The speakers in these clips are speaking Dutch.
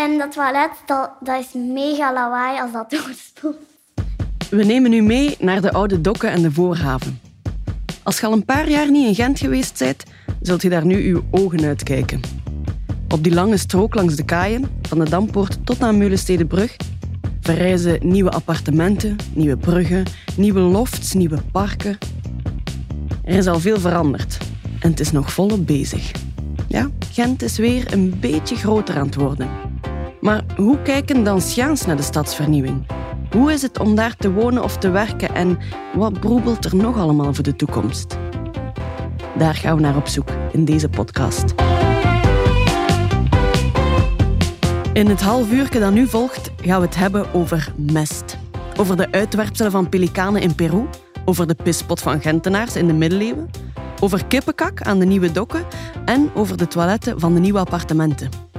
En dat toilet, dat, dat is mega lawaai als dat doorspoelt. We nemen u mee naar de oude dokken en de voorhaven. Als je al een paar jaar niet in Gent geweest bent, zult je daar nu uw ogen uitkijken. Op die lange strook langs de kaaien, van de Dampoort tot aan Meulenstedenbrug, verrijzen nieuwe appartementen, nieuwe bruggen, nieuwe lofts, nieuwe parken. Er is al veel veranderd en het is nog volop bezig. Ja, Gent is weer een beetje groter aan het worden. Maar hoe kijken Danciaans naar de stadsvernieuwing? Hoe is het om daar te wonen of te werken en wat broebelt er nog allemaal voor de toekomst? Daar gaan we naar op zoek in deze podcast. In het half uur dat nu volgt gaan we het hebben over mest. Over de uitwerpselen van pelikanen in Peru, over de pispot van Gentenaars in de middeleeuwen, over kippenkak aan de nieuwe dokken en over de toiletten van de nieuwe appartementen.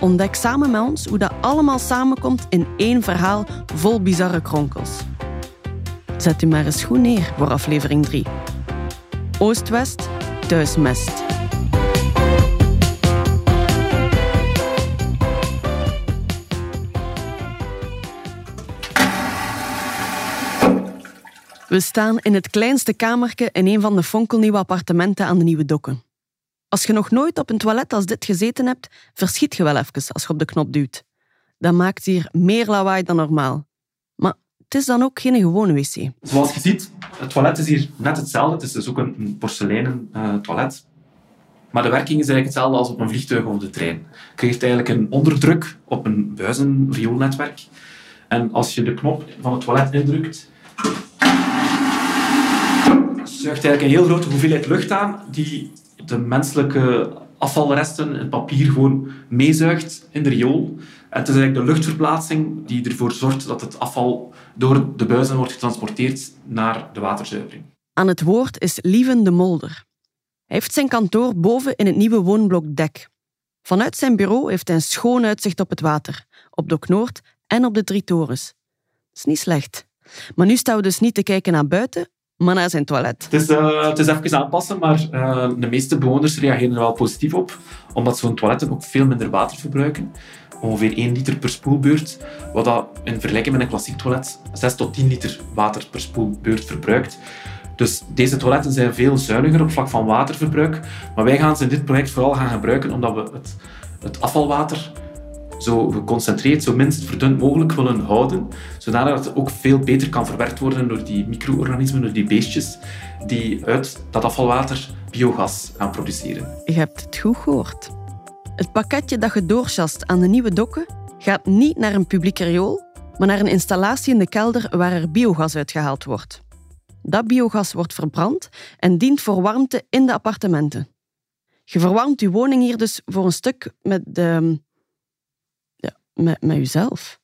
Ontdek samen met ons hoe dat allemaal samenkomt in één verhaal vol bizarre kronkels. Zet u maar eens goed neer voor aflevering 3. Oost-West, thuis-mest. We staan in het kleinste kamertje in een van de fonkelnieuwe appartementen aan de Nieuwe Dokken. Als je nog nooit op een toilet als dit gezeten hebt, verschiet je wel even als je op de knop duwt. Dat maakt hier meer lawaai dan normaal. Maar het is dan ook geen gewone wc. Zoals je ziet, het toilet is hier net hetzelfde. Het is dus ook een porseleinen uh, toilet. Maar de werking is eigenlijk hetzelfde als op een vliegtuig of de trein. Je krijgt eigenlijk een onderdruk op een buizenrioolnetwerk. En als je de knop van het toilet indrukt, zuigt eigenlijk een heel grote hoeveelheid lucht aan die de menselijke afvalresten, het papier, gewoon meezuigt in de riool. En het is eigenlijk de luchtverplaatsing die ervoor zorgt dat het afval door de buizen wordt getransporteerd naar de waterzuivering. Aan het woord is Lieven de Molder. Hij heeft zijn kantoor boven in het nieuwe woonblok Dek. Vanuit zijn bureau heeft hij een schoon uitzicht op het water, op Dok Noord en op de drie torens. Dat is niet slecht. Maar nu staan we dus niet te kijken naar buiten, maar naar zijn toilet. Het is, uh, het is even aanpassen, maar uh, de meeste bewoners reageren er wel positief op, omdat zo'n toiletten ook veel minder water verbruiken. Ongeveer 1 liter per spoelbeurt, wat dat in vergelijking met een klassiek toilet 6 tot 10 liter water per spoelbeurt verbruikt. Dus deze toiletten zijn veel zuiniger op vlak van waterverbruik. Maar wij gaan ze in dit project vooral gaan gebruiken omdat we het, het afvalwater zo geconcentreerd, zo minst verdund mogelijk willen houden, zodat het ook veel beter kan verwerkt worden door die micro-organismen, door die beestjes, die uit dat afvalwater biogas gaan produceren. Je hebt het goed gehoord. Het pakketje dat je doorschast aan de nieuwe dokken gaat niet naar een publiek riool, maar naar een installatie in de kelder waar er biogas uitgehaald wordt. Dat biogas wordt verbrand en dient voor warmte in de appartementen. Je verwarmt je woning hier dus voor een stuk met de met, met jezelf.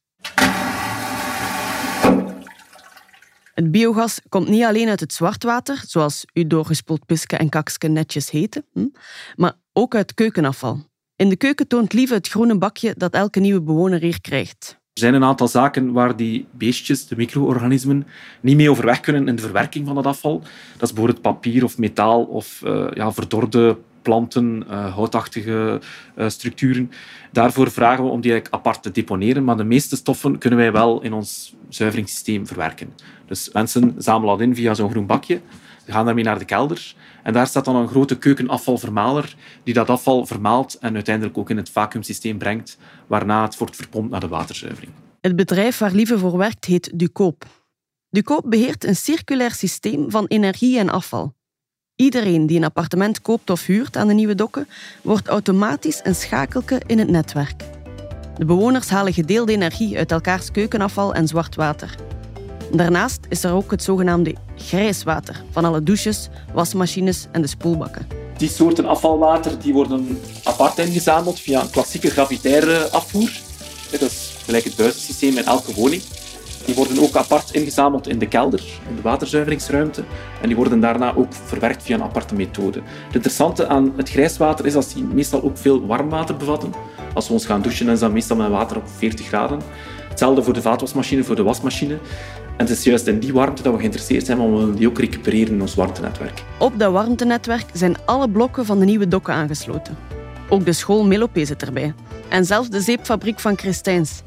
Het biogas komt niet alleen uit het zwartwater, zoals uw doorgespoeld pisken en kakske netjes heten, hm, maar ook uit keukenafval. In de keuken toont Lieve het groene bakje dat elke nieuwe bewoner hier krijgt. Er zijn een aantal zaken waar die beestjes, de micro-organismen, niet mee overweg kunnen in de verwerking van dat afval. Dat is bijvoorbeeld papier of metaal of uh, ja, verdorde planten, uh, houtachtige uh, structuren. Daarvoor vragen we om die eigenlijk apart te deponeren, maar de meeste stoffen kunnen wij wel in ons zuiveringssysteem verwerken. Dus mensen zamelen dat in via zo'n groen bakje, ze gaan daarmee naar de kelder en daar staat dan een grote keukenafvalvermaler die dat afval vermaalt en uiteindelijk ook in het vacuümsysteem brengt, waarna het wordt verpompt naar de waterzuivering. Het bedrijf waar Lieve voor werkt heet Ducoop. Ducoop beheert een circulair systeem van energie en afval. Iedereen die een appartement koopt of huurt aan de nieuwe dokken, wordt automatisch een schakelke in het netwerk. De bewoners halen gedeelde energie uit elkaars keukenafval en zwart water. Daarnaast is er ook het zogenaamde grijs water van alle douches, wasmachines en de spoelbakken. Die soorten afvalwater die worden apart ingezameld via een klassieke gravitaire afvoer. Dat is gelijk het buizensysteem in elke woning. Die worden ook apart ingezameld in de kelder, in de waterzuiveringsruimte. En die worden daarna ook verwerkt via een aparte methode. Het interessante aan het grijswater is dat die meestal ook veel warm water bevatten. Als we ons gaan douchen, dan is dat meestal met water op 40 graden. Hetzelfde voor de vaatwasmachine, voor de wasmachine. En het is juist in die warmte dat we geïnteresseerd zijn, want we willen die ook recupereren in ons warmtenetwerk. Op dat warmtenetwerk zijn alle blokken van de nieuwe dokken aangesloten. Ook de school Melopé zit erbij. En zelfs de zeepfabriek van Christijns.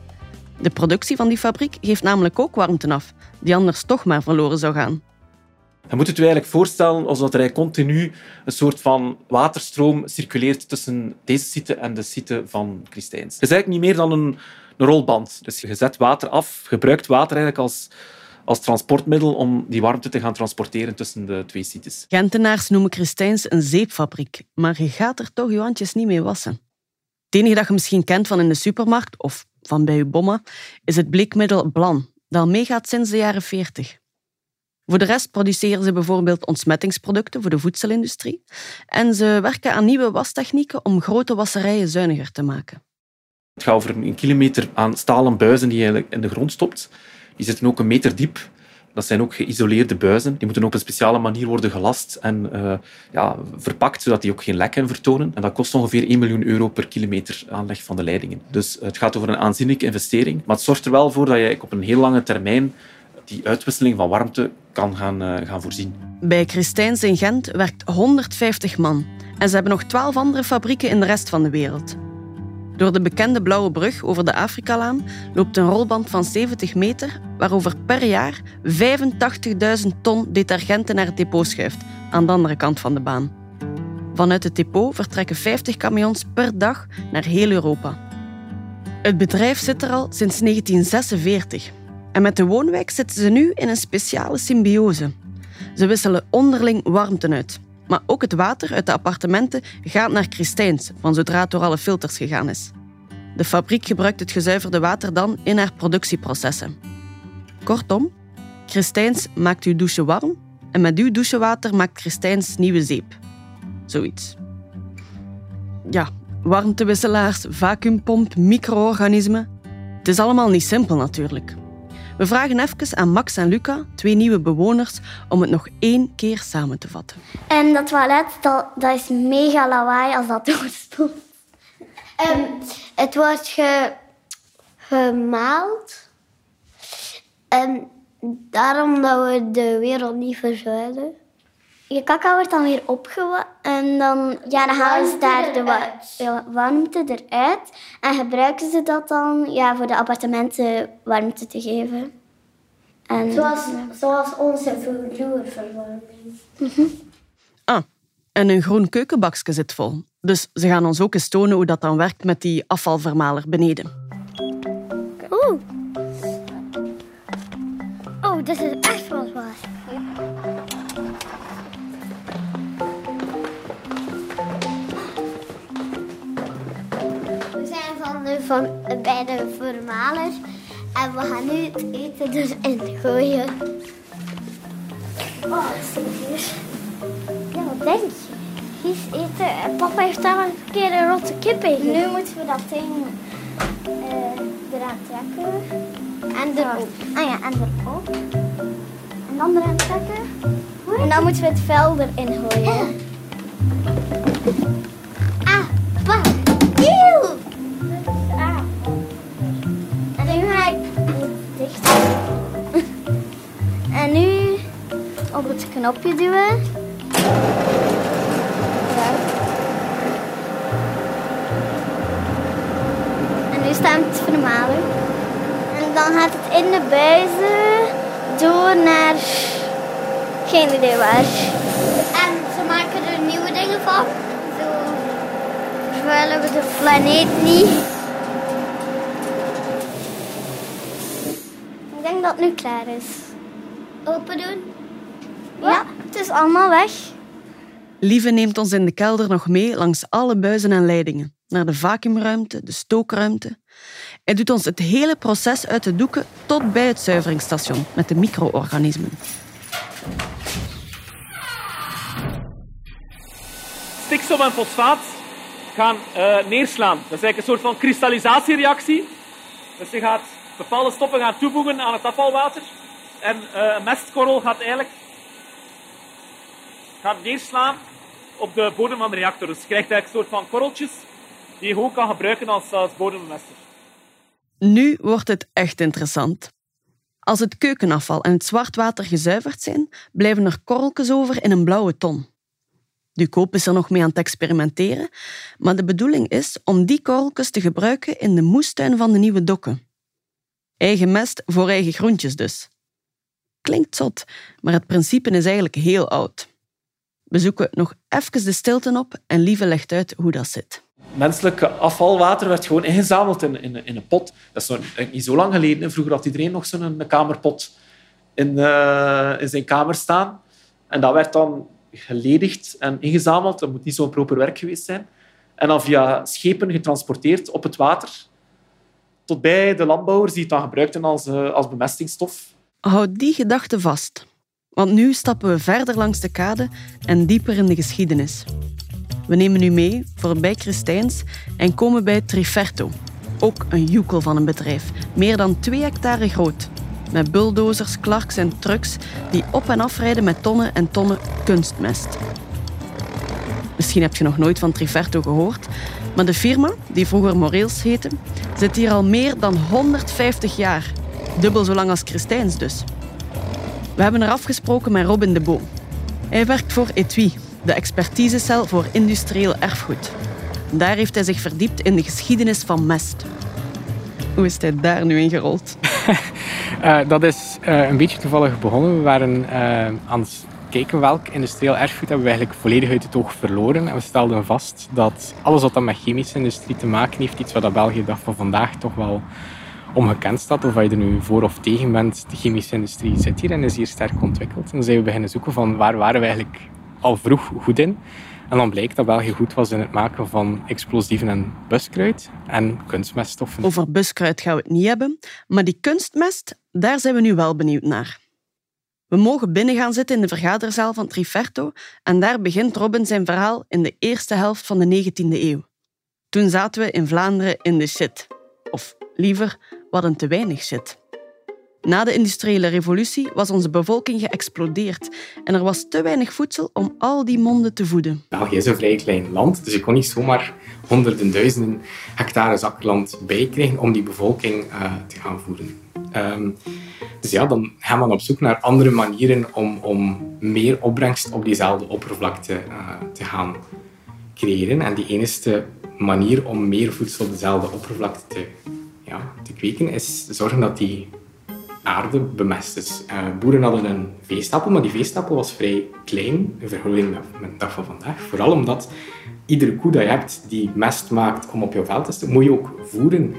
De productie van die fabriek geeft namelijk ook warmte af, die anders toch maar verloren zou gaan. Je moet het je eigenlijk voorstellen alsof er continu een soort van waterstroom circuleert tussen deze site en de site van Christijns. Het is eigenlijk niet meer dan een, een rolband. Dus je zet water af, gebruikt water eigenlijk als, als transportmiddel om die warmte te gaan transporteren tussen de twee sites. Gentenaars noemen Christijns een zeepfabriek, maar je gaat er toch je handjes niet mee wassen. Het enige dat je misschien kent van in de supermarkt of van bij je bomma is het bleekmiddel Blan, dat meegaat sinds de jaren 40. Voor de rest produceren ze bijvoorbeeld ontsmettingsproducten voor de voedselindustrie en ze werken aan nieuwe wastechnieken om grote wasserijen zuiniger te maken. Het gaat over een kilometer aan stalen buizen die je in de grond stopt. Die zitten ook een meter diep. Dat zijn ook geïsoleerde buizen. Die moeten op een speciale manier worden gelast en uh, ja, verpakt, zodat die ook geen lekken vertonen. En dat kost ongeveer 1 miljoen euro per kilometer aanleg van de leidingen. Dus het gaat over een aanzienlijke investering. Maar het zorgt er wel voor dat je op een heel lange termijn die uitwisseling van warmte kan gaan, uh, gaan voorzien. Bij Christijns in Gent werkt 150 man. En ze hebben nog 12 andere fabrieken in de rest van de wereld. Door de bekende Blauwe Brug over de Afrikalaan loopt een rolband van 70 meter, waarover per jaar 85.000 ton detergenten naar het depot schuift, aan de andere kant van de baan. Vanuit het depot vertrekken 50 camions per dag naar heel Europa. Het bedrijf zit er al sinds 1946 en met de woonwijk zitten ze nu in een speciale symbiose. Ze wisselen onderling warmte uit. Maar ook het water uit de appartementen gaat naar Christijns, van zodra het door alle filters gegaan is. De fabriek gebruikt het gezuiverde water dan in haar productieprocessen. Kortom, Christijns maakt uw douche warm en met uw douchewater maakt Christijns nieuwe zeep. Zoiets. Ja, warmtewisselaars, vacuumpomp, micro-organismen. Het is allemaal niet simpel natuurlijk. We vragen even aan Max en Luca, twee nieuwe bewoners, om het nog één keer samen te vatten. En dat toilet, dat, dat is mega lawaai als dat doorstond. Um, het wordt ge, gemaald. En daarom dat we de wereld niet verzuilen. Je kaka wordt dan weer opgewassen en dan, ja, dan halen ze daar de wa warmte eruit. En gebruiken ze dat dan ja, voor de appartementen warmte te geven. En, zoals, zoals onze vloerverwarming. Mm Ah, en een groen keukenbakje zit vol. Dus ze gaan ons ook eens tonen hoe dat dan werkt met die afvalvermaler beneden. Oeh. Oh, dit is echt wel van, bij de vermalers. En we gaan nu het eten dus in gooien. Oh, serieus. Ja, wat denk je? Gies eten. Papa heeft daar een keer een rotte kip in. Nu moeten we dat ding uh, eraan trekken. En erop. Ah ja, en erop. En dan eraan trekken. En dan moeten we het vel erin gooien. Knopje duwen. En nu staat het vermalen. En dan gaat het in de buizen door naar geen idee waar. En ze maken er nieuwe dingen van. Zo vervuilen we de planeet niet. Ik denk dat het nu klaar is. Open doen? Ja, het is allemaal weg. Lieve neemt ons in de kelder nog mee langs alle buizen en leidingen. Naar de vacuümruimte, de stookruimte. Hij doet ons het hele proces uit de doeken tot bij het zuiveringsstation met de micro-organismen. Stikstof en fosfaat gaan uh, neerslaan. Dat is eigenlijk een soort van kristallisatiereactie. Dus je gaat bepaalde stoffen gaan toevoegen aan het afvalwater. En uh, een mestkorrel gaat eigenlijk gaat neerslaan op de bodem van de reactor. Dus je krijgt eigenlijk een soort van korreltjes die je gewoon kan gebruiken als, als bodemmester. Nu wordt het echt interessant. Als het keukenafval en het zwartwater gezuiverd zijn, blijven er korreltjes over in een blauwe ton. Ducoop is er nog mee aan het experimenteren, maar de bedoeling is om die korreltjes te gebruiken in de moestuin van de nieuwe dokken. Eigen mest voor eigen groentjes dus. Klinkt zot, maar het principe is eigenlijk heel oud. We zoeken nog even de stilte op en Lieve legt uit hoe dat zit. Menselijk afvalwater werd gewoon ingezameld in, in, in een pot. Dat is nog niet zo lang geleden. Vroeger had iedereen nog zo'n kamerpot in, uh, in zijn kamer staan. En dat werd dan geledigd en ingezameld. Dat moet niet zo'n proper werk geweest zijn. En dan via schepen getransporteerd op het water tot bij de landbouwers die het dan gebruikten als, uh, als bemestingsstof. Houd die gedachte vast. Want nu stappen we verder langs de kade en dieper in de geschiedenis. We nemen u mee voorbij Christijns en komen bij Triferto. Ook een joekel van een bedrijf, meer dan twee hectare groot. Met bulldozers, klarks en trucks die op en afrijden met tonnen en tonnen kunstmest. Misschien heb je nog nooit van Triferto gehoord, maar de firma, die vroeger Moreels heette, zit hier al meer dan 150 jaar. Dubbel zo lang als Christijns dus. We hebben er afgesproken met Robin de Boom. Hij werkt voor Etui, de expertisecel voor industrieel erfgoed. Daar heeft hij zich verdiept in de geschiedenis van mest. Hoe is hij daar nu in gerold? uh, dat is uh, een beetje toevallig begonnen. We waren uh, aan het kijken welk industrieel erfgoed hebben we eigenlijk volledig uit het oog verloren. En we stelden vast dat alles wat dan met chemische industrie te maken heeft, iets wat België dag van vandaag toch wel ongekend staat, of je er nu voor of tegen bent, de chemische industrie zit hier en is hier sterk ontwikkeld. Dan zijn we beginnen zoeken van waar waren we eigenlijk al vroeg goed in. En dan bleek dat België goed was in het maken van explosieven en buskruid en kunstmeststoffen. Over buskruid gaan we het niet hebben, maar die kunstmest, daar zijn we nu wel benieuwd naar. We mogen binnen gaan zitten in de vergaderzaal van Triferto en daar begint Robin zijn verhaal in de eerste helft van de 19e eeuw. Toen zaten we in Vlaanderen in de shit. Of liever, we hadden te weinig shit. Na de industriële revolutie was onze bevolking geëxplodeerd en er was te weinig voedsel om al die monden te voeden. België is een vrij klein land, dus je kon niet zomaar honderden duizenden hectare zakland bijkrijgen om die bevolking uh, te gaan voeden. Um, dus ja, dan gaan we op zoek naar andere manieren om, om meer opbrengst op diezelfde oppervlakte uh, te gaan creëren. En die enige manier om meer voedsel op dezelfde oppervlakte te, ja, te kweken is zorgen dat die aarde bemest is. Uh, boeren hadden een veestapel, maar die veestapel was vrij klein in vergelijking met de dag van vandaag. Vooral omdat iedere koe dat je hebt die mest maakt om op je veld te staan, moet je ook voeren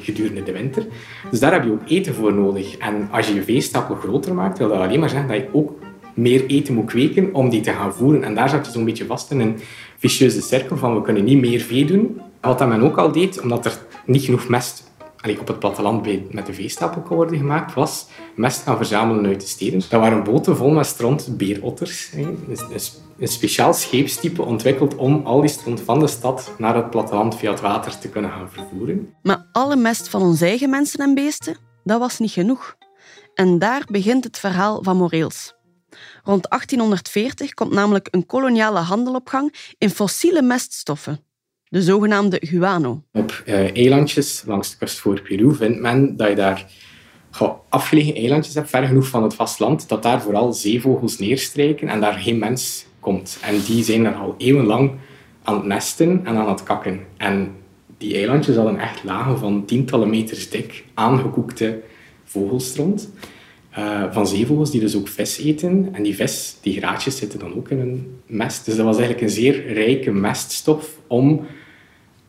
gedurende de winter. Dus daar heb je ook eten voor nodig. En als je je veestapel groter maakt, wil dat alleen maar zeggen dat je ook meer eten moet kweken om die te gaan voeren. En daar zat je zo'n beetje vast in een vicieuze cirkel van we kunnen niet meer vee doen. Wat dat men ook al deed, omdat er niet genoeg mest op het platteland met de veestapel kon worden gemaakt, was mest gaan verzamelen uit de steden. Dat waren boten vol met stront beerotters. Een speciaal scheepstype ontwikkeld om al die stront van de stad naar het platteland via het water te kunnen gaan vervoeren. Maar alle mest van onze eigen mensen en beesten, dat was niet genoeg. En daar begint het verhaal van Moreels. Rond 1840 komt namelijk een koloniale handel op gang in fossiele meststoffen de zogenaamde guano. Op uh, eilandjes langs de kust voor Peru vindt men dat je daar afgelegen eilandjes hebt, ver genoeg van het vasteland, dat daar vooral zeevogels neerstrijken en daar geen mens komt. En die zijn er al eeuwenlang aan het nesten en aan het kakken. En die eilandjes hadden echt lagen van tientallen meters dik, aangekoekte vogelstront. Uh, van zeevogels die dus ook vis eten. En die vis, die graatjes zitten dan ook in een mest. Dus dat was eigenlijk een zeer rijke meststof om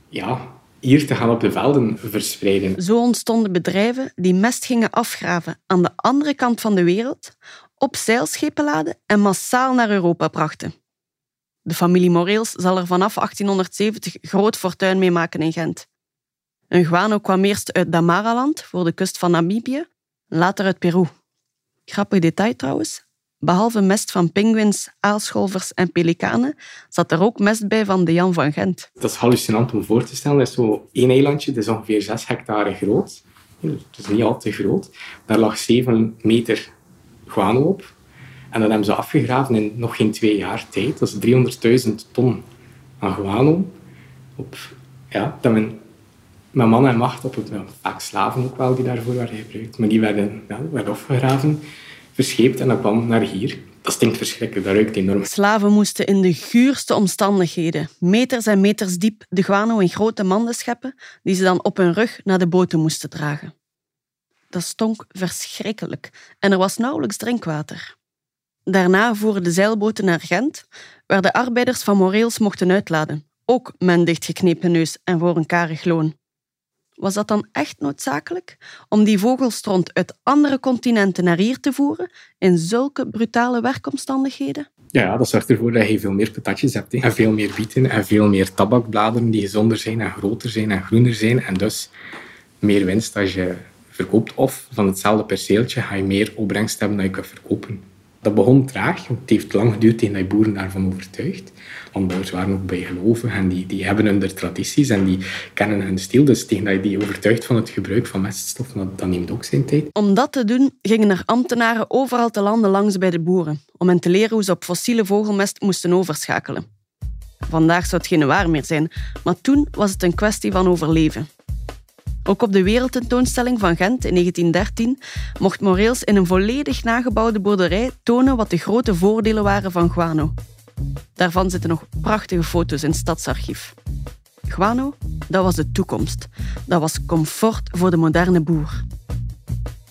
ja, hier te gaan op de velden verspreiden. Zo ontstonden bedrijven die mest gingen afgraven aan de andere kant van de wereld, op zeilschepen laden en massaal naar Europa brachten. De familie Moreels zal er vanaf 1870 groot fortuin mee maken in Gent. Een guano kwam eerst uit Damaraland, voor de kust van Namibië, later uit Peru. Grappig detail trouwens, Behalve mest van pinguïns, aalscholvers en pelikanen zat er ook mest bij van de Jan van Gent. Dat is hallucinant om voor te stellen. Dat is zo één eilandje, dat is ongeveer 6 hectare groot. Dat is niet al te groot. Daar lag 7 meter guano op. En dat hebben ze afgegraven in nog geen twee jaar tijd. Dat is 300.000 ton aan guano. Op, ja, dat men met man en macht op het... vaak slaven ook wel die daarvoor werden gebruikt. Maar die werden, ja, werden opgegraven verscheept en dat kwam naar hier. dat stinkt verschrikkelijk, dat ruikt enorm. Slaven moesten in de guurste omstandigheden, meters en meters diep, de guano in grote manden scheppen, die ze dan op hun rug naar de boten moesten dragen. Dat stonk verschrikkelijk en er was nauwelijks drinkwater. Daarna voeren de zeilboten naar Gent, waar de arbeiders van Moreels mochten uitladen, ook met een dichtgeknepen neus en voor een karig loon. Was dat dan echt noodzakelijk om die vogelstront uit andere continenten naar hier te voeren in zulke brutale werkomstandigheden? Ja, dat zorgt ervoor dat je veel meer patatjes hebt. En veel meer bieten en veel meer tabakbladeren die gezonder zijn en groter zijn en groener zijn. En dus meer winst als je verkoopt. Of van hetzelfde perceeltje ga je meer opbrengst hebben dan je kunt verkopen. Dat begon traag, want het heeft lang geduurd tegen dat je boeren daarvan overtuigd. Landbouwers waren ook bijgelovig en die, die hebben hun tradities en die kennen hun stil. Dus tegen dat je die overtuigt van het gebruik van meststoffen, dat, dat neemt ook zijn tijd. Om dat te doen gingen er ambtenaren overal te landen langs bij de boeren, om hen te leren hoe ze op fossiele vogelmest moesten overschakelen. Vandaag zou het geen waar meer zijn, maar toen was het een kwestie van overleven. Ook op de wereldtentoonstelling van Gent in 1913 mocht Moreels in een volledig nagebouwde boerderij tonen wat de grote voordelen waren van guano. Daarvan zitten nog prachtige foto's in het stadsarchief. Guano, dat was de toekomst. Dat was comfort voor de moderne boer.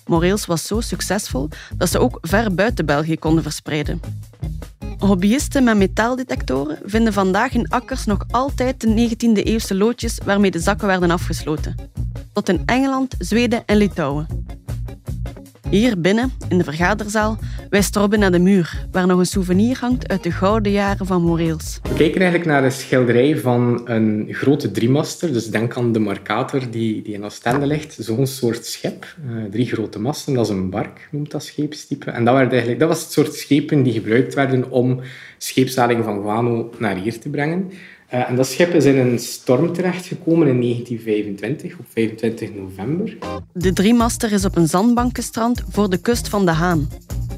Moreels was zo succesvol dat ze ook ver buiten België konden verspreiden. Hobbyisten met metaaldetectoren vinden vandaag in akkers nog altijd de 19e-eeuwse loodjes waarmee de zakken werden afgesloten tot in Engeland, Zweden en Litouwen. Hier binnen, in de vergaderzaal, wijst Robin naar de muur, waar nog een souvenir hangt uit de gouden jaren van Moreels. We kijken eigenlijk naar een schilderij van een grote driemaster. Dus denk aan de Marcator die, die in Oostende ligt. Zo'n soort schip. Uh, drie grote masten, dat is een bark, noemt dat scheepstype. En dat, werd eigenlijk, dat was het soort schepen die gebruikt werden om scheepslading van guano naar hier te brengen. Uh, en dat schip is in een storm terechtgekomen in 1925, op 25 november. De driemaster is op een zandbankenstrand voor de kust van De Haan.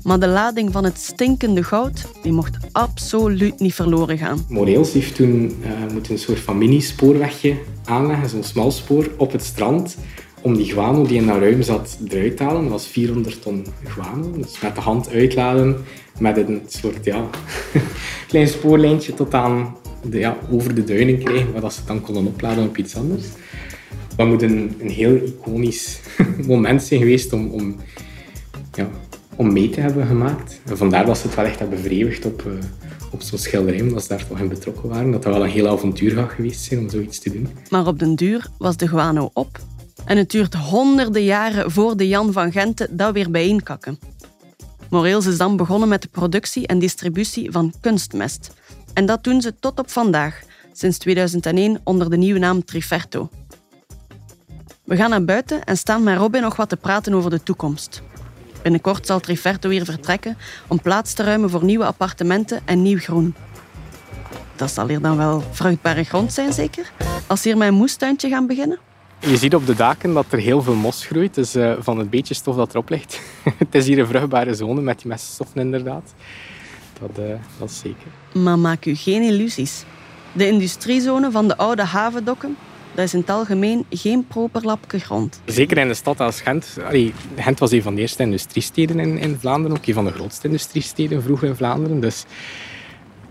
Maar de lading van het stinkende goud die mocht absoluut niet verloren gaan. Moreels heeft toen uh, moeten een soort van mini-spoorwegje aanleggen, zo'n smalspoor, op het strand om die guano die in dat ruim zat eruit te halen. Dat was 400 ton guano. Dus met de hand uitladen, met een soort ja, klein spoorlijntje tot aan de, ja, over de duinen krijgen, waar ze dan konden opladen op iets anders. Dat moet een, een heel iconisch moment zijn geweest om, om, ja, om mee te hebben gemaakt. En vandaar dat ze het wel echt hebben verewigd op, uh, op zo'n schilderij, omdat ze daar toch in betrokken waren. Dat dat wel een heel avontuur gaat geweest zijn om zoiets te doen. Maar op den duur was de guano op. En het duurt honderden jaren voor de Jan van Gente dat weer bijeenkakken. Moreels is dan begonnen met de productie en distributie van kunstmest. En dat doen ze tot op vandaag, sinds 2001 onder de nieuwe naam Triferto. We gaan naar buiten en staan met Robin nog wat te praten over de toekomst. Binnenkort zal Triferto weer vertrekken om plaats te ruimen voor nieuwe appartementen en nieuw groen. Dat zal hier dan wel vruchtbare grond zijn, zeker? Als hier een moestuintje gaan beginnen? Je ziet op de daken dat er heel veel mos groeit, dus uh, van het beetje stof dat erop ligt. het is hier een vruchtbare zone met die meststoffen inderdaad. Dat, uh, dat is zeker. Maar maak u geen illusies. De industriezone van de oude havendokken, dat is in het algemeen geen proper lapje grond. Zeker in een stad als Gent. Allee, Gent was een van de eerste industriesteden in, in Vlaanderen, ook een van de grootste industriesteden vroeger in Vlaanderen. Dus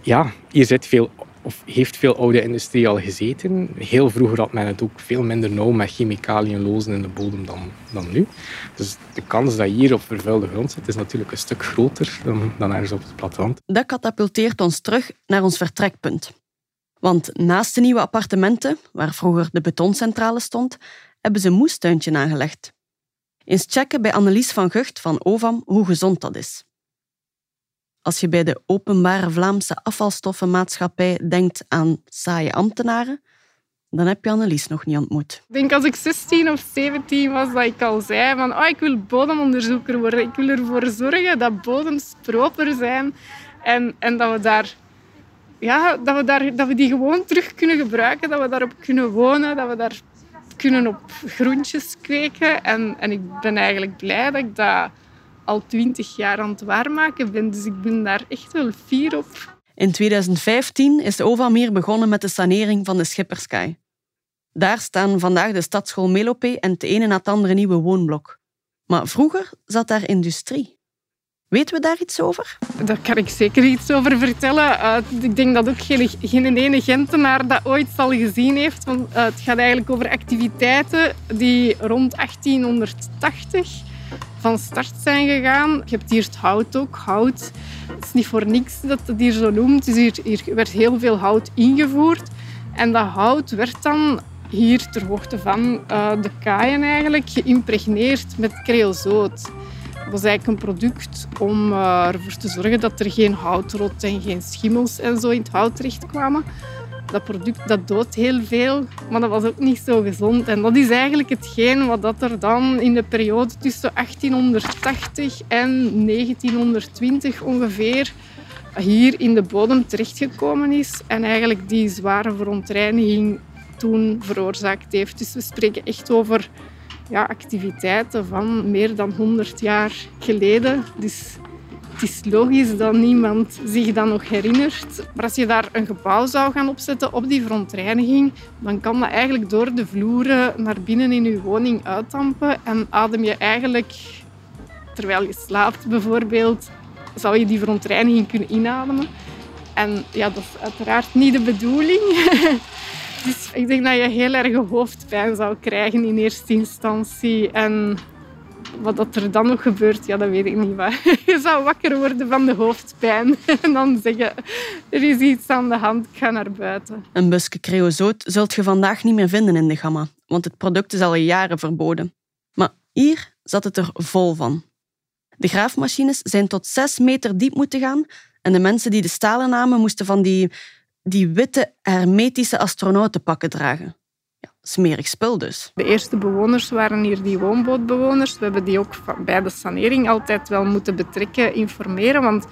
ja, hier zit veel of heeft veel oude industrie al gezeten. Heel vroeger had men het ook veel minder nauw met chemicaliën lozen in de bodem dan, dan nu. Dus de kans dat je hier op vervuilde grond zit, is natuurlijk een stuk groter dan, dan ergens op het platteland. Dat katapulteert ons terug naar ons vertrekpunt. Want naast de nieuwe appartementen, waar vroeger de betoncentrale stond, hebben ze een moestuintje aangelegd. Eens checken bij Annelies van Gucht van OVAM hoe gezond dat is. Als je bij de Openbare Vlaamse Afvalstoffenmaatschappij denkt aan saaie ambtenaren, dan heb je Annelies nog niet ontmoet. Ik denk als ik 16 of 17 was, dat ik al zei van oh, ik wil bodemonderzoeker worden. Ik wil ervoor zorgen dat bodems proper zijn en, en dat we daar ja, dat we, daar, dat we die gewoon terug kunnen gebruiken, dat we daarop kunnen wonen, dat we daar kunnen op groentjes kweken. En, en ik ben eigenlijk blij dat ik dat al twintig jaar aan het waarmaken ben. Dus ik ben daar echt wel fier op. In 2015 is de begonnen met de sanering van de Schipperskaai. Daar staan vandaag de stadsschool Melope en het ene na het andere nieuwe woonblok. Maar vroeger zat daar industrie. Weten we daar iets over? Daar kan ik zeker iets over vertellen. Uh, ik denk dat ook geen, geen ene Gentenaar dat ooit al gezien heeft. Want uh, het gaat eigenlijk over activiteiten die rond 1880 van start zijn gegaan. Je hebt hier het hout ook. Hout, het is niet voor niks dat het hier zo noemt. Dus hier, werd heel veel hout ingevoerd. En dat hout werd dan hier ter hoogte van uh, de kaaien eigenlijk geïmpregneerd met creosoot. Dat is eigenlijk een product om uh, ervoor te zorgen dat er geen houtrot en geen schimmels en zo in het hout terechtkwamen. Dat product dat doodt heel veel, maar dat was ook niet zo gezond. En dat is eigenlijk hetgeen wat dat er dan in de periode tussen 1880 en 1920 ongeveer hier in de bodem terechtgekomen is. En eigenlijk die zware verontreiniging toen veroorzaakt heeft. Dus we spreken echt over ja, activiteiten van meer dan 100 jaar geleden. Dus het is logisch dat niemand zich dat nog herinnert. Maar als je daar een gebouw zou gaan opzetten op die verontreiniging, dan kan dat eigenlijk door de vloeren naar binnen in je woning uitdampen. En adem je eigenlijk, terwijl je slaapt bijvoorbeeld, zou je die verontreiniging kunnen inademen. En ja, dat is uiteraard niet de bedoeling. Dus ik denk dat je heel erg hoofdpijn zou krijgen in eerste instantie. En wat dat er dan nog gebeurt, ja, dat weet ik niet. Maar je zou wakker worden van de hoofdpijn en dan zeggen, er is iets aan de hand, ik ga naar buiten. Een busje creosoot zult je vandaag niet meer vinden in de gamma, want het product is al jaren verboden. Maar hier zat het er vol van. De graafmachines zijn tot zes meter diep moeten gaan en de mensen die de stalen namen moesten van die die witte hermetische astronautenpakken dragen. Smerig spul dus. De eerste bewoners waren hier die woonbootbewoners. We hebben die ook bij de sanering altijd wel moeten betrekken, informeren, want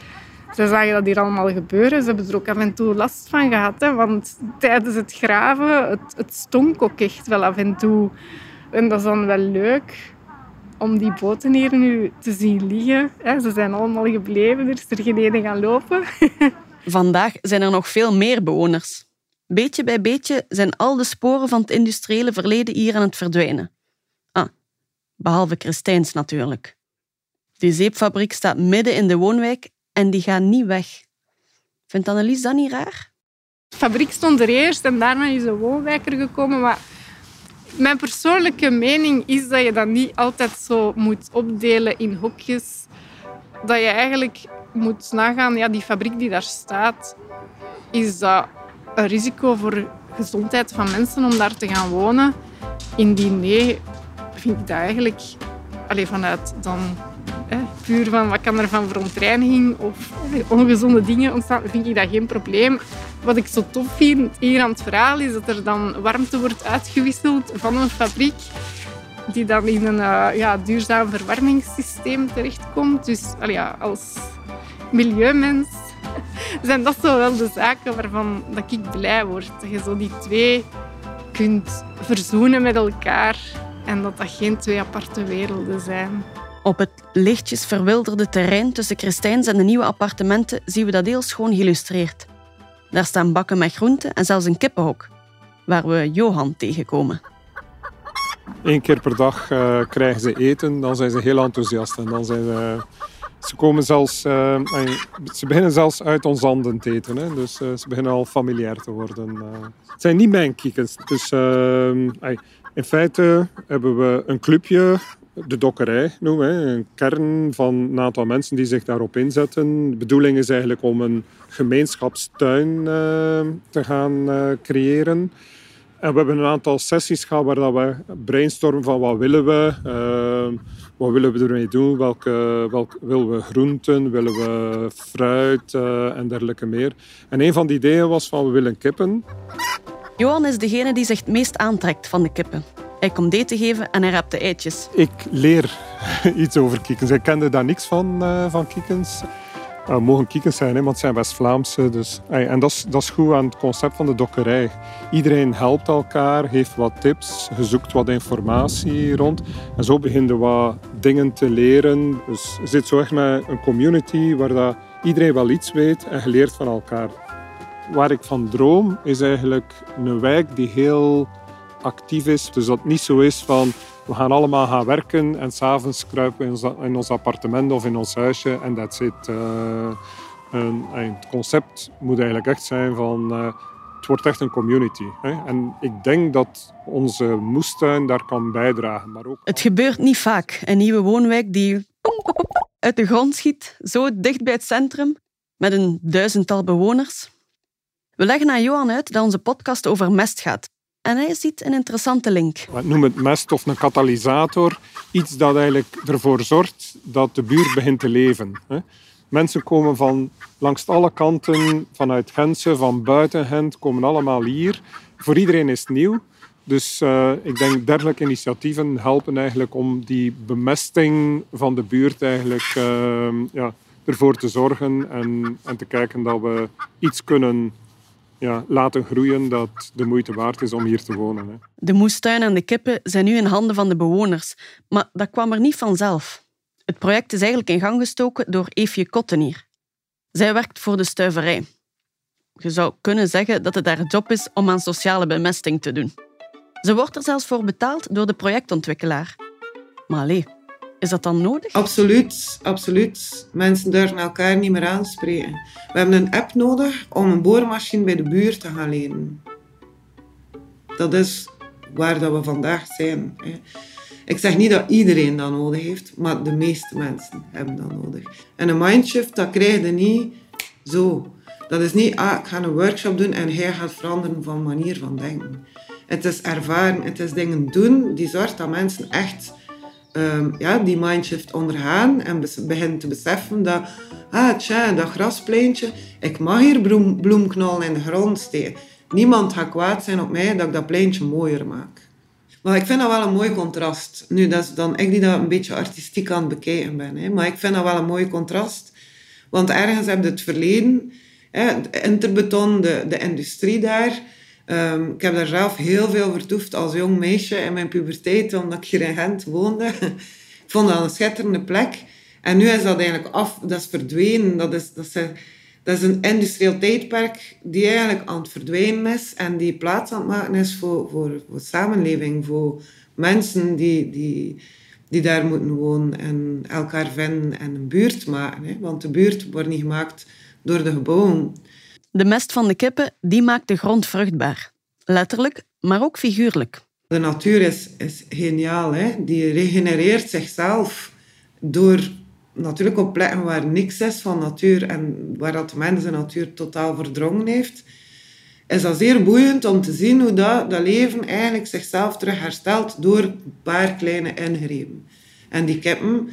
ze zagen dat hier allemaal gebeuren. Ze hebben er ook af en toe last van gehad, hè, want tijdens het graven, het, het stonk ook echt wel af en toe. En dat is dan wel leuk om die boten hier nu te zien liggen. Ze zijn allemaal gebleven, er is er geen ene gaan lopen. Vandaag zijn er nog veel meer bewoners. Beetje bij beetje zijn al de sporen van het industriële verleden hier aan het verdwijnen. Ah, behalve Christijns natuurlijk. Die zeepfabriek staat midden in de woonwijk en die gaat niet weg. Vindt Annelies dat niet raar? De fabriek stond er eerst en daarna is de woonwijk er gekomen. Maar mijn persoonlijke mening is dat je dat niet altijd zo moet opdelen in hokjes. Dat je eigenlijk moet nagaan, ja, die fabriek die daar staat, is dat een risico voor gezondheid van mensen om daar te gaan wonen? Indien nee, vind ik dat eigenlijk alleen vanuit dan puur van wat kan er van verontreiniging of ongezonde dingen ontstaan, vind ik dat geen probleem. Wat ik zo tof vind hier aan het verhaal is dat er dan warmte wordt uitgewisseld van een fabriek die dan in een uh, ja, duurzaam verwarmingssysteem terechtkomt. Dus ja, als milieumens, zijn dat zo wel de zaken waarvan dat ik blij word. Dat je zo die twee kunt verzoenen met elkaar en dat dat geen twee aparte werelden zijn. Op het lichtjes verwilderde terrein tussen Christijns en de nieuwe appartementen zien we dat heel schoon geïllustreerd. Daar staan bakken met groenten en zelfs een kippenhok, waar we Johan tegenkomen. Eén keer per dag uh, krijgen ze eten, dan zijn ze heel enthousiast. En dan zijn ze ze, komen zelfs, uh, ze beginnen zelfs uit ons handen te eten. Hè? Dus uh, ze beginnen al familiair te worden. Uh, het zijn niet mijn kiekens. Dus ehm, in feite hebben we een clubje, de dokkerij noemen we. Een kern van een aantal mensen die zich daarop inzetten. De bedoeling is eigenlijk om een gemeenschapstuin te gaan creëren. En we hebben een aantal sessies gehad waar dat we brainstormen van wat willen we uh, wat willen we ermee doen? Welke, welk, willen we groenten? Willen we fruit uh, en dergelijke meer? En een van die ideeën was van we willen kippen. Johan is degene die zich het meest aantrekt van de kippen. Hij komt eten geven en hij raapt de eitjes. Ik leer iets over kikkens. Ik kende daar niks van, uh, van kikkens. Uh, mogen kiekens zijn, hè, want het zijn West-Vlaamse. Dus, en dat is, dat is goed aan het concept van de dokkerij. Iedereen helpt elkaar, heeft wat tips, zoekt wat informatie rond. En zo begin je wat dingen te leren. Dus je zit zo echt met een community waar dat iedereen wel iets weet en je leert van elkaar. Waar ik van droom is eigenlijk een wijk die heel actief is. Dus dat niet zo is van We gaan allemaal gaan werken en s'avonds kruipen we in ons appartement of in ons huisje en dat zit. Het concept moet eigenlijk echt zijn van uh, het wordt echt een community. Hè? En ik denk dat onze moestuin daar kan bijdragen. Maar ook... Het gebeurt niet vaak. Een nieuwe woonwijk die uit de grond schiet, zo dicht bij het centrum, met een duizendtal bewoners. We leggen aan Johan uit dat onze podcast over mest gaat. En hij ziet een interessante link. We noemen het mest of een katalysator. Iets dat eigenlijk ervoor zorgt dat de buurt begint te leven. Mensen komen van langs alle kanten, vanuit Gentse, van buiten Gent, komen allemaal hier. Voor iedereen is het nieuw. Dus uh, ik denk dergelijke initiatieven helpen eigenlijk om die bemesting van de buurt eigenlijk uh, ja, ervoor te zorgen en, en te kijken dat we iets kunnen ja, laten groeien dat de moeite waard is om hier te wonen. Hè. De moestuin en de kippen zijn nu in handen van de bewoners, maar dat kwam er niet vanzelf. Het project is eigenlijk in gang gestoken door Eefje Kottenier. Zij werkt voor de stuiverij. Je zou kunnen zeggen dat het haar job is om aan sociale bemesting te doen. Ze wordt er zelfs voor betaald door de projectontwikkelaar. Maar allee, is dat dan nodig? Absoluut, absoluut. Mensen durven elkaar niet meer aanspreken. We hebben een app nodig om een boormachine bij de buurt te gaan lenen. Dat is waar dat we vandaag zijn. Ik zeg niet dat iedereen dat nodig heeft, maar de meeste mensen hebben dat nodig. En een mindshift, dat krijg je niet zo. Dat is niet, ah, ik ga een workshop doen en hij gaat veranderen van manier van denken. Het is ervaren, het is dingen doen die zorgt dat mensen echt um, ja, die mindshift ondergaan en beginnen te beseffen dat, ah tja, dat graspleintje, ik mag hier bloem, in de grond steken. Niemand gaat kwaad zijn op mij dat ik dat pleintje mooier maak. Maar ik vind dat wel een mooi contrast. Nu, dat is dan ik die dat een beetje artistiek aan het bekijken ben. Hè. Maar ik vind dat wel een mooi contrast. Want ergens heb je het verleden, hè, Interbeton, de, de industrie daar. Um, ik heb daar zelf heel veel vertoefd als jong meisje in mijn puberteit, omdat ik hier in Gent woonde. ik vond dat een schitterende plek. En nu is dat eigenlijk af, dat is verdwenen. Dat is, dat is, dat is een industrieel tijdperk die eigenlijk aan het verdwijnen is en die plaats aan het maken is voor, voor, voor samenleving, voor mensen die, die, die daar moeten wonen en elkaar vinden en een buurt maken. Hè? Want de buurt wordt niet gemaakt door de gebouwen. De mest van de kippen die maakt de grond vruchtbaar. Letterlijk, maar ook figuurlijk. De natuur is, is geniaal. Hè? Die regenereert zichzelf door natuurlijk op plekken waar niks is van natuur en waar dat de mens de natuur totaal verdrongen heeft, is dat zeer boeiend om te zien hoe dat, dat leven eigenlijk zichzelf terug herstelt door een paar kleine ingrepen. En die kippen,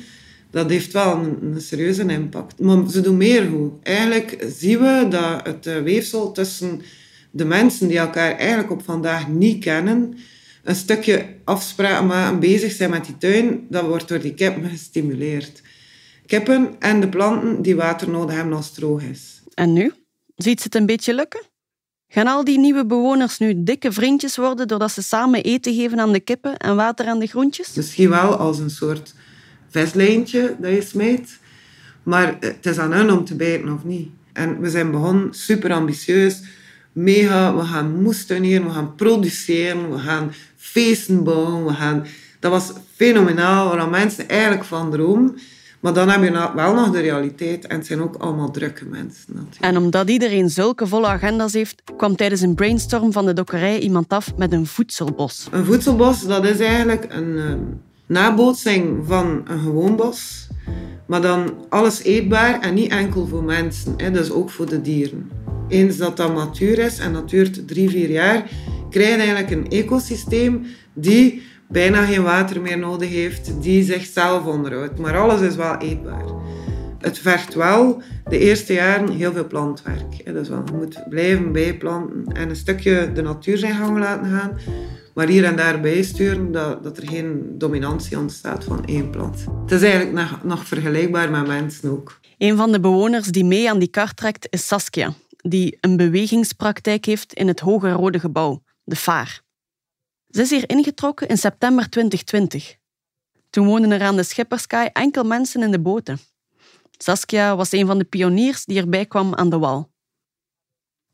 dat heeft wel een, serieuze impact. Maar ze doen meer goed. Eigenlijk zien we dat het eh, weefsel tussen de mensen die elkaar eigenlijk op vandaag niet kennen, een stukje afspraken maken, bezig zijn met die tuin, dat wordt door die kippen gestimuleerd kippen en de planten die water nodig hebben als het droog is. En nu? Ziet ze het een beetje lukken? Gaan al die nieuwe bewoners nu dikke vriendjes worden doordat ze samen eten geven aan de kippen en water aan de groentjes? Misschien wel als een soort vestlijntje dat je smijt. Maar het is aan hen om te bijten of niet. En we zijn begonnen super ambitieus. Mega, we gaan moestuinieren, we gaan produceren, we gaan feesten bouwen. We gaan... Dat was fenomenaal, waar mensen eigenlijk van dromen. Maar dan heb je wel nog de realiteit en het zijn ook allemaal drukke mensen. Natuurlijk. En omdat iedereen zulke volle agenda's heeft, kwam tijdens een brainstorm van de dokkerij iemand af met een voedselbos. Een voedselbos, dat is eigenlijk een uh, nabootsing van een gewoon bos. Maar dan alles eetbaar en niet enkel voor mensen, hè, dus ook voor de dieren. Eens dat dat matuur is, en dat duurt drie, vier jaar, krijg je eigenlijk een ecosysteem die bijna geen water meer nodig heeft, die zichzelf onderhoudt. Maar alles is wel eetbaar. Het vergt wel de eerste jaren heel veel plantwerk. Dus je moet blijven bijplanten en een stukje de natuur zijn gang laten gaan. Maar hier en daar bijsturen dat, dat er geen dominantie ontstaat van één plant. Het is eigenlijk nog, nog vergelijkbaar met mensen ook. Een van de bewoners die mee aan die kar trekt is Saskia, die een bewegingspraktijk heeft in het Hoge Rode Gebouw, de Vaar. Ze is hier ingetrokken in september 2020. Toen woonden er aan de Schipperskaai enkel mensen in de boten. Saskia was een van de pioniers die erbij kwam aan de wal.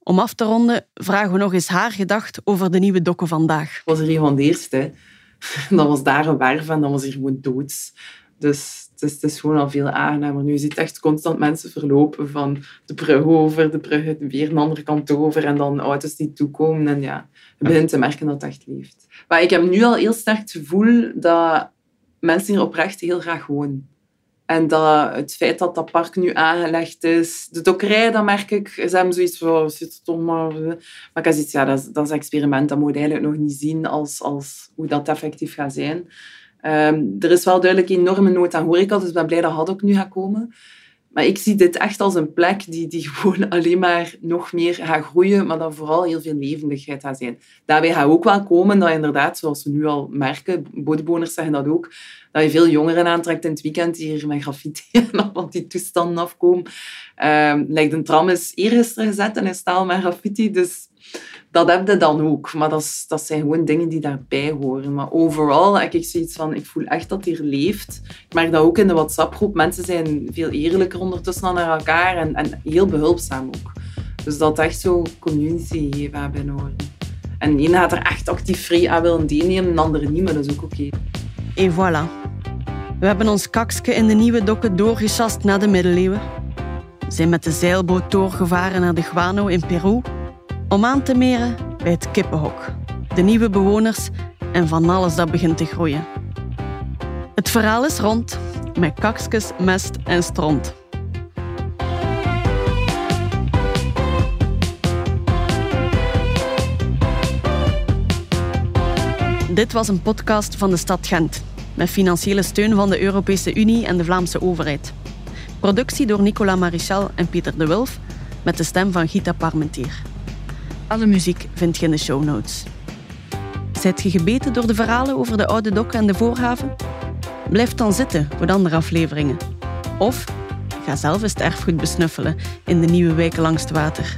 Om af te ronden vragen we nog eens haar gedacht over de nieuwe dokken vandaag. Was er een van de eerste dat was daar een werf en dat was hier gewoon doods. Dus het is, het is gewoon al veel aangenamer. Nu je ziet echt constant mensen verlopen van de brug over, de brug weer een andere kant over en dan auto's die toekomen. En ja, je begint te merken dat het echt leeft. Maar ik heb nu al heel sterk het gevoel dat mensen hier oprecht heel graag wonen. En dat het feit dat dat park nu aangelegd is, de dokkerij, dat merk ik, ze hebben zoiets van, zit toch maar... Maar ik heb zoiets, ja, dat is, is een experiment, dat moet je eigenlijk nog niet zien als, als hoe dat effectief gaat zijn. Ehm, er is wel duidelijk enorme nood aan horeca, dus ik ben blij dat had ook nu gaat komen. Maar ik zie dit echt als een plek die, die gewoon alleen maar nog meer gaat groeien, maar dat vooral heel veel levendigheid gaat zijn. Daarbij gaat ook wel komen dat inderdaad, zoals we nu al merken, bodebewoners zeggen dat ook, dat je veel jongeren aantrekt in het weekend die hier met graffiti en al die toestanden afkomen. Um, een tram is eergisteren gezet en is staal met graffiti, dus dat heb je dan ook. Maar dat, dat zijn gewoon dingen die daarbij horen. Maar overal heb ik zoiets van, ik voel echt dat hier leeft. Ik merk dat ook in de WhatsApp-groep. Mensen zijn veel eerlijker ondertussen dan naar elkaar en, en heel behulpzaam ook. Dus dat echt zo community geven hebben. En de een gaat er echt actief vrij aan willen deelnemen, de andere niet, maar dat is ook oké. En voilà. We hebben ons kakske in de nieuwe dokken doorgesast naar de middeleeuwen. We zijn met de zeilboot doorgevaren naar de Guano in Peru om aan te meren bij het kippenhok, de nieuwe bewoners en van alles dat begint te groeien. Het verhaal is rond met kakskes, mest en stront. Dit was een podcast van de stad Gent, met financiële steun van de Europese Unie en de Vlaamse overheid. Productie door Nicolas Marichal en Pieter de Wulf, met de stem van Gita Parmentier. Alle muziek vind je in de show notes. Zijt je gebeten door de verhalen over de oude dokken en de voorhaven? Blijf dan zitten voor de andere afleveringen. Of ga zelf eens het erfgoed besnuffelen in de nieuwe wijken langs het water.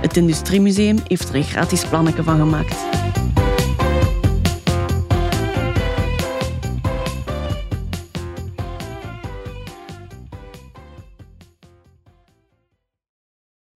Het Industriemuseum heeft er een gratis plannetje van gemaakt.